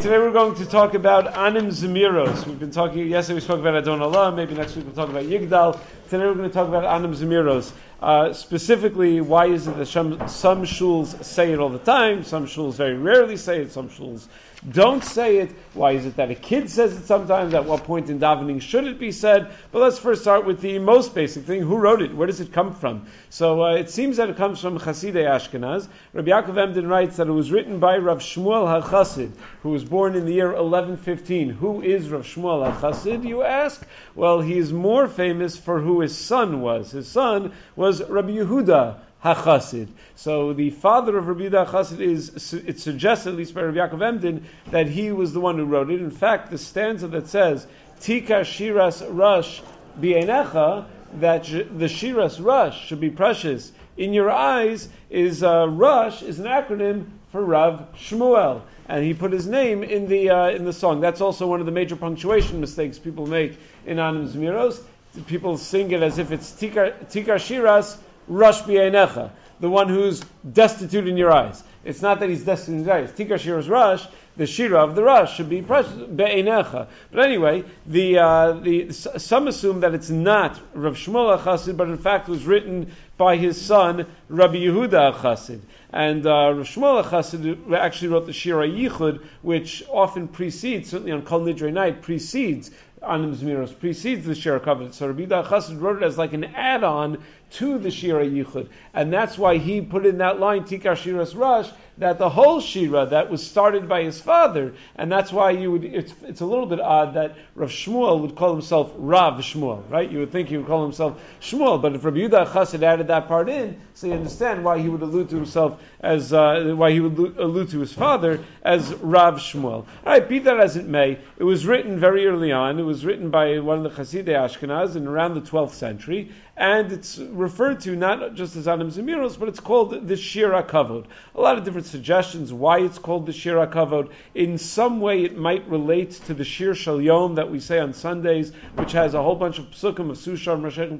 today we're going to talk about Anim Zemiros. We've been talking, yesterday we spoke about Adon Olam, maybe next week we'll talk about Yigdal. Today we're going to talk about Anim Zemiros. Uh, specifically, why is it that some, some shuls say it all the time, some shuls very rarely say it, some shuls don't say it? Why is it that a kid says it sometimes? At what point in davening should it be said? But let's first start with the most basic thing. Who wrote it? Where does it come from? So uh, it seems that it comes from Chasidei Ashkenaz. Rabbi Yaakov Emden writes that it was written by Rav Shmuel HaChasid, who was born in the year 1115. Who is Rav Shmuel HaChasid, you ask? Well, he is more famous for who his son was. His son was Rabbi Yehuda HaChasid. So the father of Rabbi Yehuda HaChasid is, it suggests, at least by Rabbi Yaakov Emden, that he was the one who wrote it. In fact, the stanza that says, Tika Shiras Rush Bienecha, that the Shiras Rush should be precious in your eyes, is uh, Rush is an acronym for Rav Shmuel. And he put his name in the, uh, in the song. That's also one of the major punctuation mistakes people make in Anim Zmiros. People sing it as if it's Tika, tika Shiras Rush B'Einecha, the one who's destitute in your eyes. It's not that he's destitute in your eyes. Tikar Shira's Rush, the Shira of the Rush should be Be'einecha. But anyway, the, uh, the, some assume that it's not Rav Shmuel Chassid, but in fact was written by his son, Rabbi Yehuda Chassid. And uh, Rav Shmuel Chassid actually wrote the Shira Yichud, which often precedes, certainly on Kol Nidre night, precedes Anim Zmiros, precedes the Shira Kavod. So Rabbi Yehuda Chassid wrote it as like an add-on to the Shira Yichud. And that's why he put in that line, Tikar Shiras Rush, that the whole Shira that was started by his father, and that's why you would, it's, it's a little bit odd that Rav Shmuel would call himself Rav Shmuel, right? You would think he would call himself Shmuel, but if Rabbi Yehuda Chassid added that part in, so you understand why he would allude to himself as, uh, why he would allude to his father as Rav Shmuel. Alright, be that as it may, it was written very early on, it was written by one of the Chasidei Ashkenaz in around the 12th century, and it's referred to not just as Anim Zemiros, but it's called the Shira Kavod. A lot of different suggestions why it's called the Shira Kavod. In some way, it might relate to the Shir Shal Yom that we say on Sundays, which has a whole bunch of psukim of Sushar, Mashech,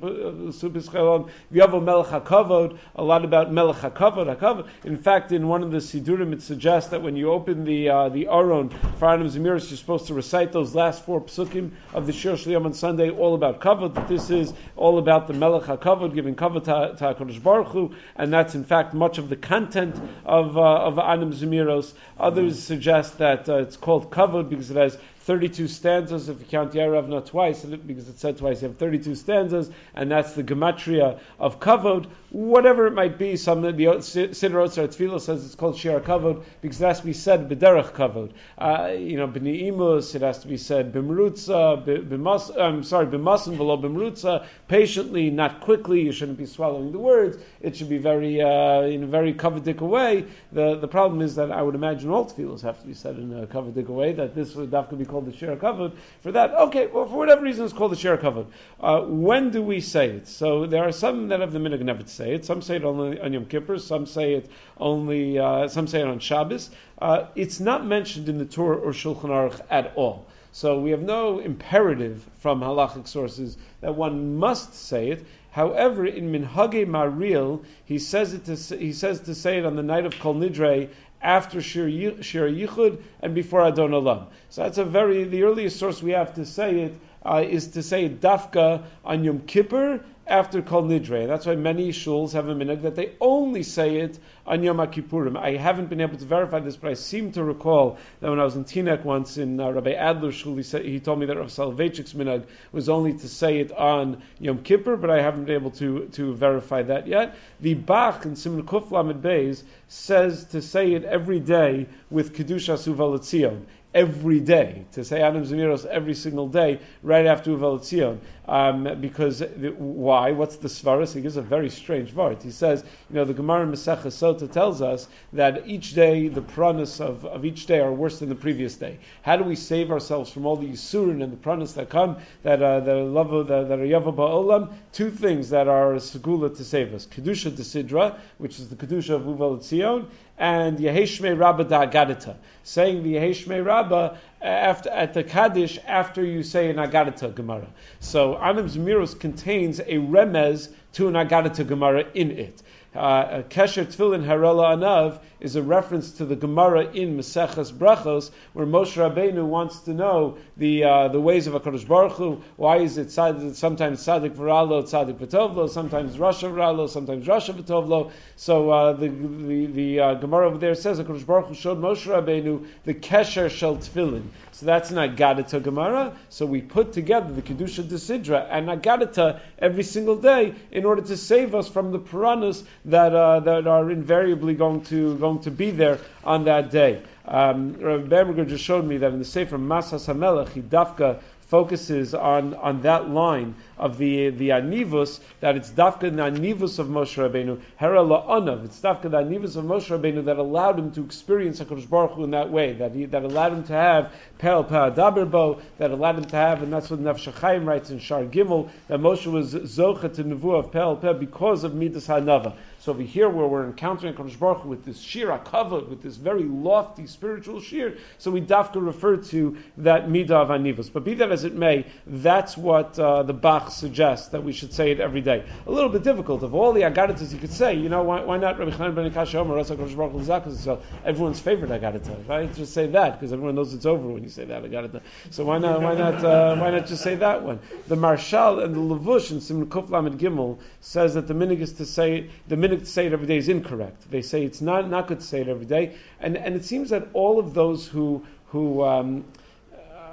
Supis Chalom, Yavo Melech HaKavod, a lot about Melech HaKavod. In fact, in one of the Sidurim, it suggests that when you open the uh, the Aron for Anim Zemiros, you're supposed to recite those last four psukim of the Shir Shal Yom on Sunday, all about Kavod, that this is all about the Melech HaKavod, giving Kavod to, to HaKadosh Baruch Hu, and that's in fact much of the content of, uh, of Anim Zemiros. Others suggest that uh, it's called Kavod because it has 32 stanzas. If you count Yarav not twice, because it said twice, you have 32 stanzas, and that's the gematria of kavod. Whatever it might be, some the Siddur Otzar Tefillah says it's called Shir Kavod because it has to be said b'derech kavod. Uh, you know, b'ni'imus, it has to be said b'mrutza, b'mas, I'm sorry, b'masim v'lo b'mrutza, patiently, not quickly. You shouldn't be swallowing the words. It should be very, uh, in a very kavadik way. The the problem is that I would imagine all tefillahs have to be said in a kavadik way. That this would have to be called the Shira Kavod. For that, okay, well, for whatever reason, it's called the Shira Kavod. Uh, when do we say it? So there are some that have the minhag never to say it. Some say it only on Yom Kippur. Some say it only. Uh, some say it on Shabbos. Uh, it's not mentioned in the Torah or Shulchan Aruch at all. So we have no imperative from halachic sources that one must say it. However, in Minhage Maharil, he says it to, he says to say it on the night of Kol Nidre after Shir Yichud and before Adon Olam. So that's a very, the earliest source we have to say it uh, is to say Dafka on Yom Kippur after Kol Nidre. That's why many shuls have a minhag that they only say it on Yom Kippurim. I haven't been able to verify this, but I seem to recall that when I was in Teaneck once in uh, Rabbi Adler's shul, he, said, he told me that Rav Soloveitchik's minhag was only to say it on Yom Kippur, but I haven't been able to, to verify that yet. The Bach in Simon Kuf Lamed Beis says to say it every day with Kedusha Suvalatzion every day, to say Anim Zemiros every single day, right after Uval Tzion. Um, because, why? What's the Svaras? He gives a very strange word. He says, you know, the Gemara in Sota tells us that each day, the pranas of, of each day are worse than the previous day. How do we save ourselves from all the Yisurin and the pranas that come, that, uh, that are love, that, that are Yava Ba'olam? Two things that are Segula to save us. Kedusha Desidra, which is the Kedusha of Tzion, and Yeheshme Rabba Da'agadita, saying the Yeheshme Rabba after, at the Kaddish after you say an Agadita Gemara. So Anim Zmiros contains a remez to an Agadita Gemara in it. Uh, Kesher Tfilin Harela Anav is a reference to the Gemara in Maseches Brachos, where Moshe Rabbeinu wants to know the uh, the ways of Hakadosh Baruch Hu. Why is it sometimes Sadik V'Ralo, Tzadik V'Tovlo, sometimes Rasha V'Ralo, sometimes Rasha V'Tovlo? So uh, the the, the uh, Gemara over there says Hakadosh Baruch Hu showed Moshe Rabbeinu the Kesher Shel Tfilin. So that's not Gadata Gemara. So we put together the Kedusha Desidra and Nagadata every single day in order to save us from the piranhas that uh, that are invariably going to going to be there on that day. Um, Rabbi Bamberger just showed me that in the Sefer Masas Hamelech, he dafka focuses on, on that line of the the anivus that it's dafka the anivus of Moshe Rabbeinu hera la'anav. It's dafka the anivus of Moshe Rabbeinu that allowed him to experience Hakadosh Baruch Hu in that way that he, that allowed him to have pel daberbo that allowed him to have and that's what Nefesh HaChaim writes in Shar Gimel that Moshe was zocha to nevuah of pel because of midas hanava so over here, where we're encountering Kodesh Baruch with this shira covered with this very lofty spiritual shir, so we dafka refer to that midah of anivus. But be that as it may, that's what uh, the Bach suggests that we should say it every day. A little bit difficult. Of all the agaritas you could say, you know, why, why not Rabbi Chanan ben Akash Omer Baruch Hu everyone's favorite agarita, right? Just say that because everyone knows it's over when you say that agarita. So why not? Why not? Uh, why not just say that one? The Maharshal and the Levush in Simon Kuf Lamed Gimel says that the minig is to say the say it every day is incorrect. They say it's not, not good to say it every day. And, and it seems that all of those who, who um,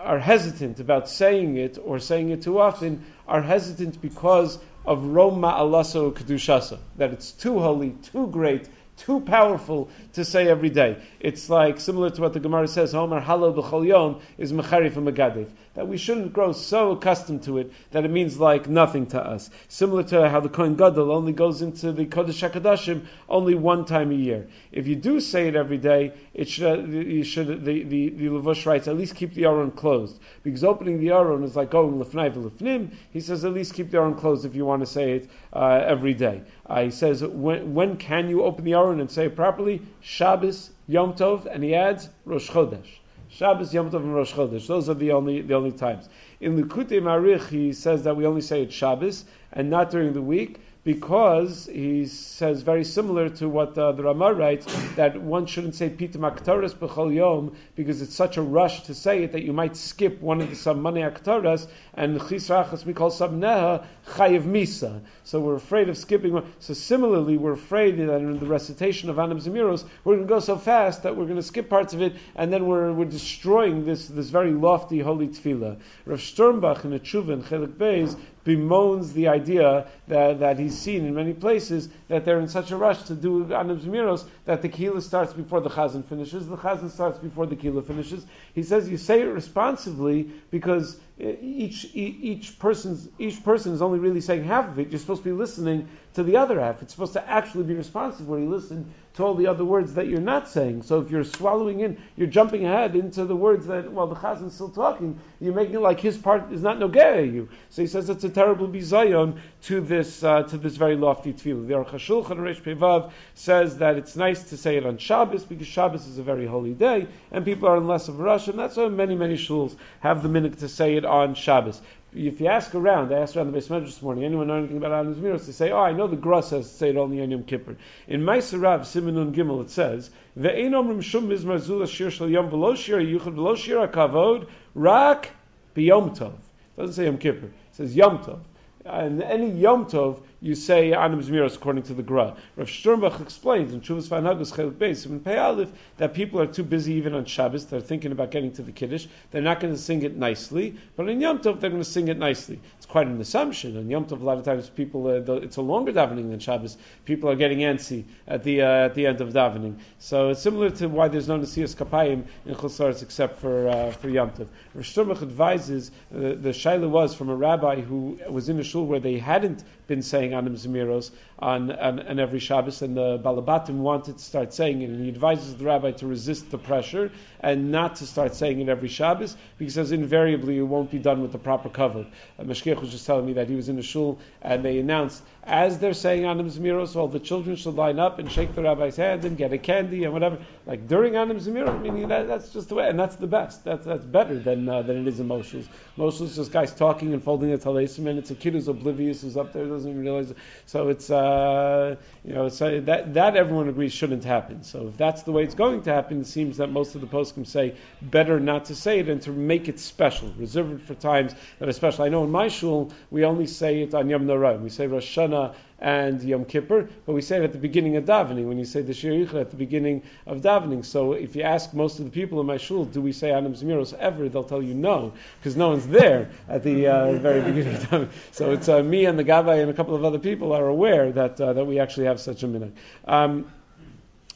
are hesitant about saying it or saying it too often are hesitant because of Roma Alaso Kedushasa, that it's too holy, too great, too powerful to say every day. It's like similar to what the Gemara says, Homer Halal B'chol is Mechari from Megadev. That we shouldn't grow so accustomed to it that it means like nothing to us. Similar to how the Kohen Gadol only goes into the Kodesh HaKadoshim only one time a year. If you do say it every day, it should, you should the, the, the Levush writes, at least keep the Aron closed. Because opening the Aron is like going Lefnai V'Lefnim. He says at least keep the Aron closed if you want to say it uh, every day. Uh, he says, when, when can you open the Aron and say it properly? Shabbos, Yom Tov, and he adds Rosh Chodesh. Shabbos, Yom Tov, and Rosh Chodesh. Those are the only the only times. In Likutei Maharich, he says that we only say it Shabbos and not during the week because he says very similar to what uh, the Ramah writes that one shouldn't say Pitam Aktaras B'chol Yom because it's such a rush to say it that you might skip one of the Samani Aktaras and Chisrachas we call Sabneha Chayiv Misa. So we're afraid of skipping one. So similarly, we're afraid that in the recitation of Anam Zemiros, we're going to go so fast that we're going to skip parts of it and then we're, we're destroying this, this very lofty holy tefillah. Rav Sternbuch in a Tshuva Chelik Beis bemoans the idea that, that he's seen in many places that they're in such a rush to do Anam Zmiros that the Kila starts before the Chazan finishes, the Chazan starts before the Kila finishes. He says you say it responsively because each, each person's each person is only really saying half of it. You're supposed to be listening to the other half. It's supposed to actually be responsive where you listen to all the other words that you're not saying. So if you're swallowing in, you're jumping ahead into the words that while the chazan is still talking, you're making it like his part is not nogea you. So he says it's a terrible bizayon to this uh, to this very lofty tefillah. The Aruch HaShulchan Pevav says that it's nice to say it on Shabbos because Shabbos is a very holy day and people are in less of a rush, and that's why many many shuls have the minute to say it on Shabbos. If you ask around, I asked around the basement this morning, anyone know anything about Anim Zmiros? They say, oh, I know the Gra says to say it only on Yom Kippur. In Maaseh Rav, Simonun Gimel, it says, Ve'ein omrim shum mizmar zula shir shal yom v'lo shir yuchad v'lo shir hakavod rak b'yom tov. It doesn't say Yom Kippur. It says Yom Tov. And any Yom Tov, you say Anim Zmiros according to the Gra. Rav Sternbuch explains in Chuvas Vanhagus Chelik Beis in Pei Aleph that people are too busy even on Shabbos. They're thinking about getting to the Kiddush. They're not going to sing it nicely, but in Yom Tov they're going to sing it nicely. It's quite an assumption. In Yom Tov, a lot of times people, uh, it's a longer davening than Shabbos. People are getting antsy at the uh, at the end of davening. So it's similar to why there's no Nesias Kapayim in Chosaris except for uh, for Yom Tov. Rav Sternbuch advises uh, the shaila was from a rabbi who was in a shul where they hadn't been saying Anim Zemiros on, on, on, every Shabbos, and the Balabatim wanted to start saying it, and he advises the rabbi to resist the pressure and not to start saying it every Shabbos, because invariably it won't be done with the proper cover. Uh, was just telling me that he was in a shul, and they announced, as they're saying Anim Zemiros, all the children should line up and shake the rabbi's hand and get a candy and whatever. Like during Anim Zemiros, meaning that, that's just the way, and that's the best. That's, that's better than, uh, than it is in Moshe's. Moshe's just guys talking and folding a talesim, and it's a kid who's oblivious, who's up there, doesn't even realize So it's uh, you know so that that everyone agrees shouldn't happen. So if that's the way it's going to happen, it seems that most of the poskim say better not to say it and to make it special, reserve it for times that are special. I know in my shul we only say it on Yom Narayim. We say Rosh Hashanah and Yom Kippur, but we say it at the beginning of davening when you say the Shir at the beginning of davening. So if you ask most of the people in my shul, do we say Anim Zmiros ever? They'll tell you no, because no one's there at the uh, very beginning of davening. So it's uh, me and the Gabbai and a couple of other people are aware that uh, that we actually have such a minute. Um,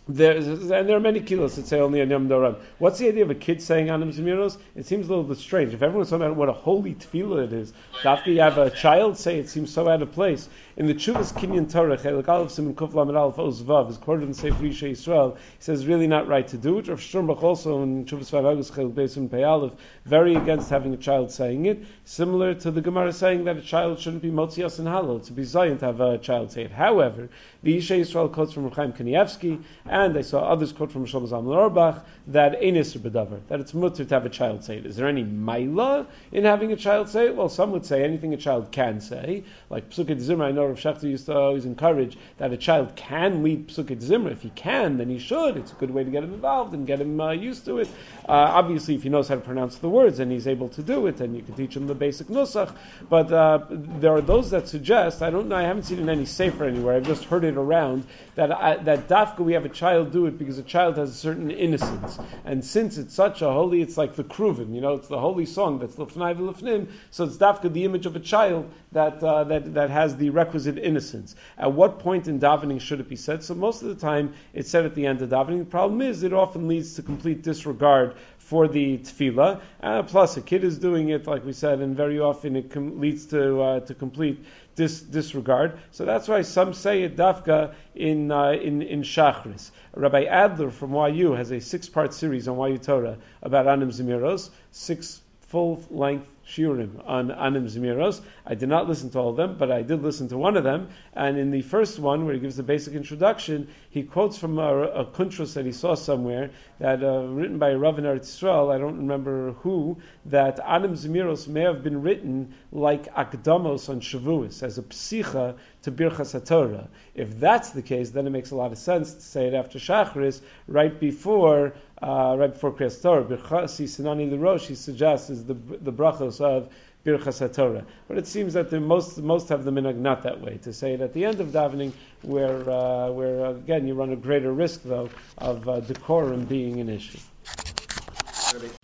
there's, and there are many kilos that say only on Yom Doram. What's the idea of a kid saying Anim Zemiros? It seems a little bit strange. If everyone's talking about what a holy tefillah it is, after you have a child say it seems so out of place. In the Chuvas Kinyan Torah, Chelik Aleph Simon Kuf Lamed Aleph Oz Vav is quoted in Sefer Yisha Yisrael. He says really not right to do it. Rav Sternbuch also in Chuvas Vav Agus Chelik Beisim Pei very against having a child saying it. Similar to the Gemara saying that a child shouldn't be Motzias and Halal to be Zion to have a child say it. However, the Yisha Yisrael quotes from Chaim Kanievsky and I saw others quote from Shlomo Zalman Auerbach that Enis Bedavar, that it's mutter to have a child say it. Is there any maila in having a child say it? Well, some would say anything a child can say, like Psukkot Zimra. I know Rav Schachter used to always encourage that a child can lead Psukkot Zimra. If he can, then he should. It's a good way to get him involved and get him uh, used to it. Uh, obviously, if he knows how to pronounce the words and he's able to do it, then you can teach him the basic nusach. But uh, there are those that suggest, I don't know, I haven't seen it in any safer anywhere. I've just heard it around that I, that dafka we have a child do it because a child has a certain innocence, and since it's such a holy, it's like the kruvim, you know, it's the holy song that's lefnai v'lefnim. So it's dafka the image of a child that uh, that that has the requisite innocence. At what point in davening should it be said? So most of the time it's said at the end of davening. The problem is it often leads to complete disregard for the tefillah. Uh, plus, a kid is doing it, like we said, and very often it com- leads to uh, to complete dis- disregard. So that's why some say it dafka in uh, in in Shachris. Rabbi Adler from YU has a six-part series on YU Torah about Anim Zemiros, six full-length shiurim on Anim Zmiros. I did not listen to all of them, but I did listen to one of them. And in the first one, where he gives the basic introduction, he quotes from a, a kuntros that he saw somewhere, that uh, written by Rav in Israel, I don't remember who, that Anim Zmiros may have been written like Akdamos on Shavuos, as a psicha to Birchas HaTorah. If that's the case, then it makes a lot of sense to say it after Shachris, right before uh, right before Kriyas Torah. Birchasi Sinani Rosh, he suggests, is the, the brachos of Birchas HaTorah. But it seems that the most, most have the minhag not that way, to say it at the end of davening, where, uh, where uh, again, you run a greater risk, though, of uh, decorum being an issue.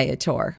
Viator.